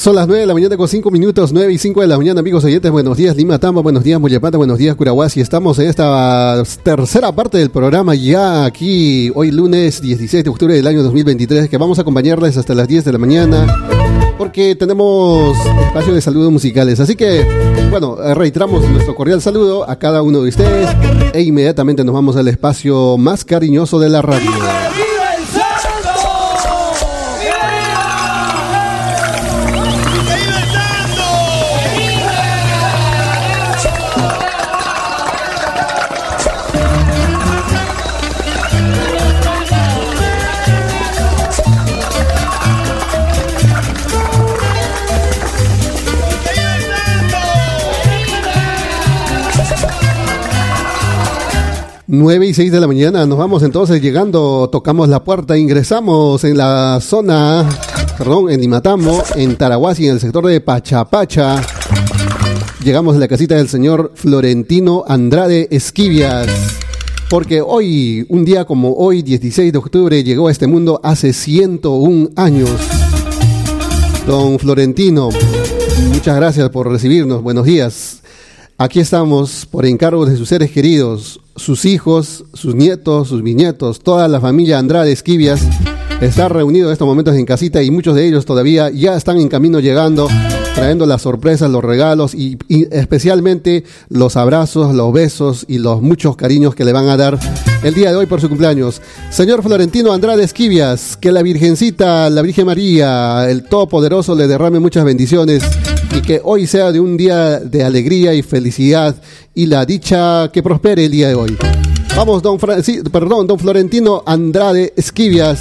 Son las 9 de la mañana con 5 minutos, 9 y 5 de la mañana, amigos oyentes. Buenos días, Lima Tamba, buenos días, Moyapata, buenos días, Curahuasi. Estamos en esta tercera parte del programa, ya aquí, hoy lunes 16 de octubre del año 2023, que vamos a acompañarles hasta las 10 de la mañana, porque tenemos espacio de saludos musicales. Así que, bueno, reiteramos nuestro cordial saludo a cada uno de ustedes e inmediatamente nos vamos al espacio más cariñoso de la radio. 9 y 6 de la mañana. Nos vamos entonces llegando, tocamos la puerta, ingresamos en la zona, perdón, en Imatamo, en Tarahuasi, en el sector de Pachapacha. Llegamos a la casita del señor Florentino Andrade Esquivias. Porque hoy, un día como hoy, 16 de octubre, llegó a este mundo hace 101 años. Don Florentino, muchas gracias por recibirnos. Buenos días. Aquí estamos por encargo de sus seres queridos, sus hijos, sus nietos, sus bisnietos, toda la familia Andrade Esquivias está reunido en estos momentos en casita y muchos de ellos todavía ya están en camino llegando, trayendo las sorpresas, los regalos y, especialmente los abrazos, los besos y los muchos cariños que le van a dar el día de hoy por su cumpleaños. Señor Florentino Andrade Esquivias, que la Virgencita, la Virgen María, el Todopoderoso le derrame muchas bendiciones y que hoy sea de un día de alegría y felicidad y la dicha que prospere el día de hoy. Vamos, don, perdón, don Florentino Andrade Esquivias.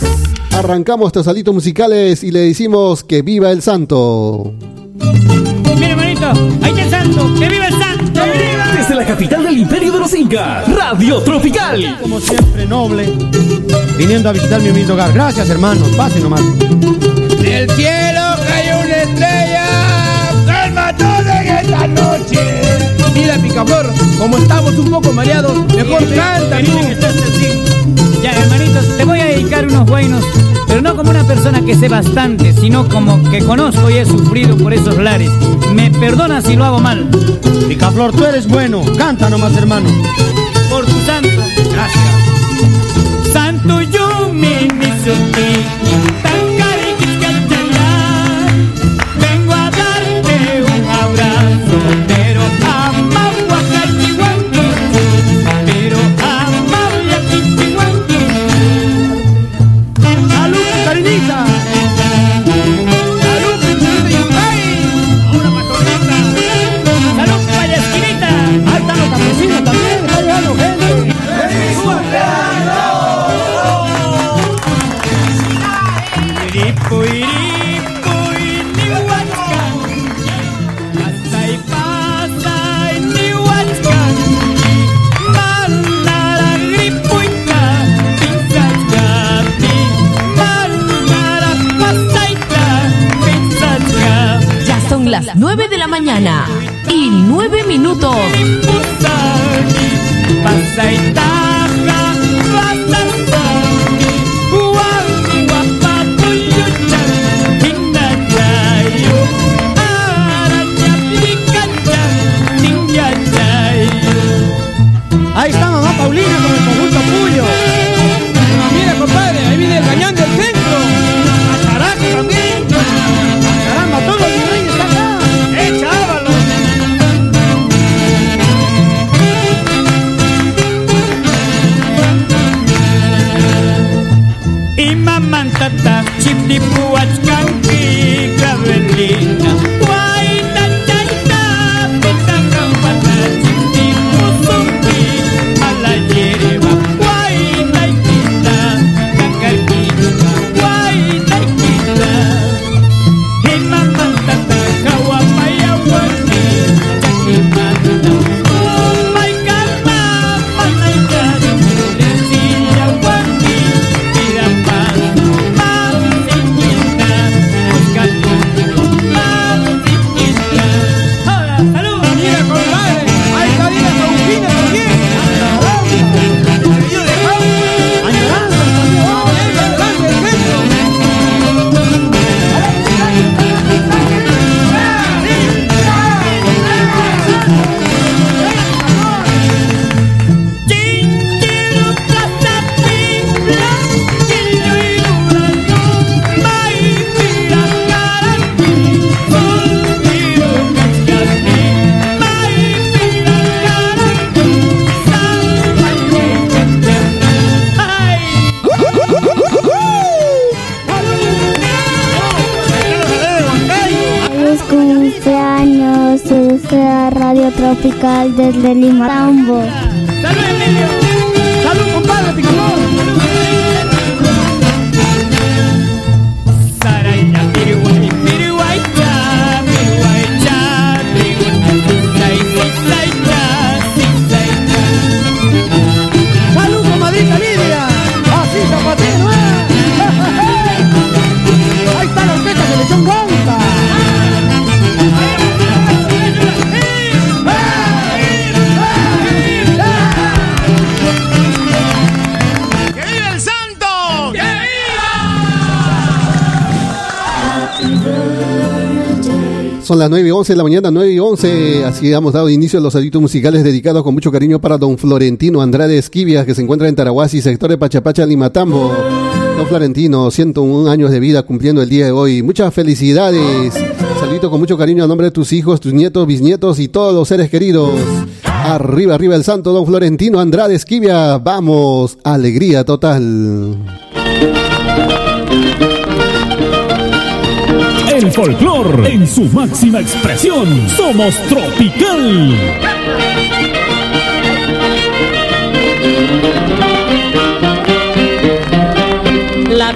Arrancamos estos salitos musicales y le decimos que viva el santo. Mira, hermanito, ahí está el santo, que viva el santo. Desde la capital del imperio de los incas, Radio Tropical. Como siempre, noble, viniendo a visitar mi humilde hogar. Gracias, hermano, pase nomás. Del cielo cayó una estrella esta noche. Mira, Picaflor, como estamos un poco mareados, mejor canta Ya, hermanitos, te voy a dedicar unos buenos, pero no como una persona que sé bastante, sino como que conozco y he sufrido por esos lares. Me perdona si lo hago mal. Picaflor, tú eres bueno, canta nomás, hermano. Por tu santo. Gracias. Santo yo me y nueve minutos. lata, sitipuat kangki kavelina. Wai tachata, pitakang pata, sitipu sumpi ala jiriba. Wai kita kakar kita, wai taikita. Himang desde Limatambo. ¡Salud, Son las 9 y 11 de la mañana, 9 y 11. Así hemos dado inicio a los saludos musicales dedicados con mucho cariño para don Florentino Andrade Esquivias, que se encuentra en Tarahuasi, sector de Pachapacha, Limatambo. Don Florentino, 101 años de vida cumpliendo el día de hoy. Muchas felicidades. Saludito con mucho cariño a nombre de tus hijos, tus nietos, bisnietos y todos los seres queridos. Arriba, arriba el santo, don Florentino Andrade Esquivia. Vamos, alegría total. El folclor en su máxima expresión. Somos tropical. La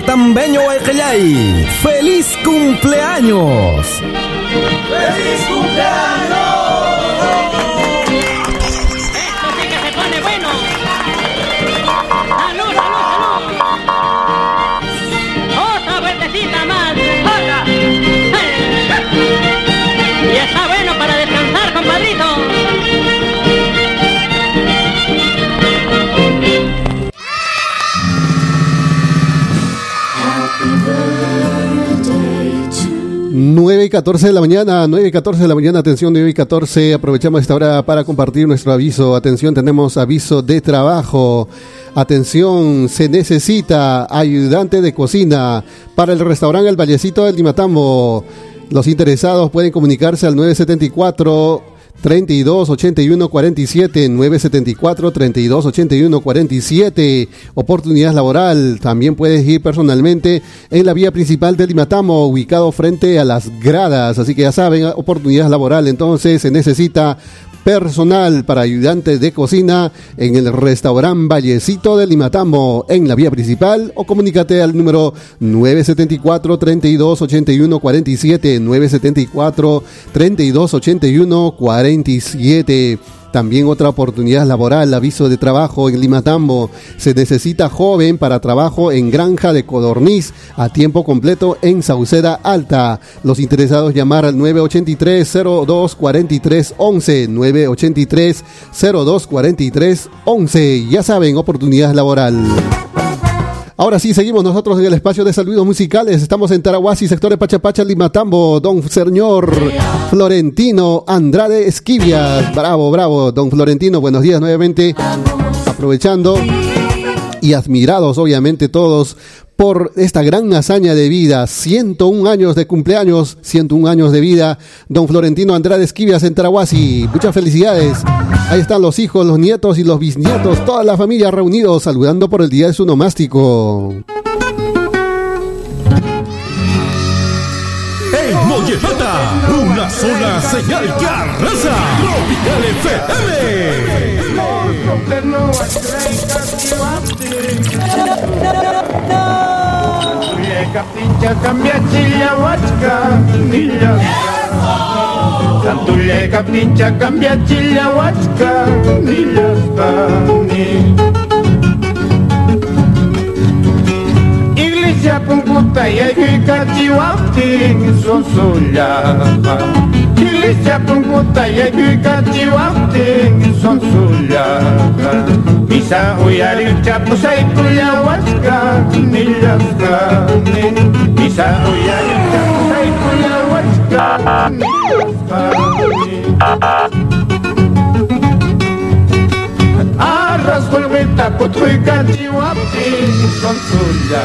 Lima Tambeño Guaycayay. ¡Feliz cumpleaños! Esto 9 y 14 de la mañana, 9 y 14 de la mañana, atención, 9 y 14. Aprovechamos esta hora para compartir nuestro aviso. Atención, tenemos aviso de trabajo. Atención, se necesita ayudante de cocina para el restaurante El Vallecito del Limatambo. Los interesados pueden comunicarse al 974 32 81 47 974 32 81 47 oportunidad laboral. También puedes ir personalmente en la vía principal de Limatamo ubicado frente a las gradas. Así que ya saben oportunidad laboral. Entonces se necesita personal para ayudantes de cocina en el restaurante Vallecito de Limatambo en la vía principal o comunícate al número 974 32 81 47 974 32 81 47 También otra oportunidad laboral, aviso de trabajo en Limatambo. Se necesita joven para trabajo en Granja de Codorniz a tiempo completo en Sauceda Alta. Los interesados llamar al 983-0243-11. 983-0243-11. Ya saben, oportunidad laboral. Ahora sí, seguimos nosotros en el espacio de saludos musicales. Estamos en Tarahuasi, sector de Pachapacha, Limatambo. Don Señor Florentino Andrade Esquivias. Bravo, bravo. Don Florentino, buenos días nuevamente. Aprovechando y admirados, obviamente, todos por esta gran hazaña de vida. 101 años de cumpleaños, 101 años de vida. Don Florentino Andrade Esquivias en Tarahuasi. Muchas felicidades. Ahí están los hijos, los nietos y los bisnietos, toda la familia reunidos saludando por el día de su nomástico. En Mollepata, una sola señal que arrasa. Tropical FM. Mikä pitkäkä miettiä vatka niljasta. Tän tuleeka pitkäkä miettiä vatka niljasta. Iglesia punkuta ja kykä tiwapti sonsuljava. Iglesia punkuta ja kykä son sonsuljava. Misa uyari chapusay kuya huachca, nillaskani. Misa uyari chapusay kuya huachca, Arras volveta, potruy cachihuautin son sullama.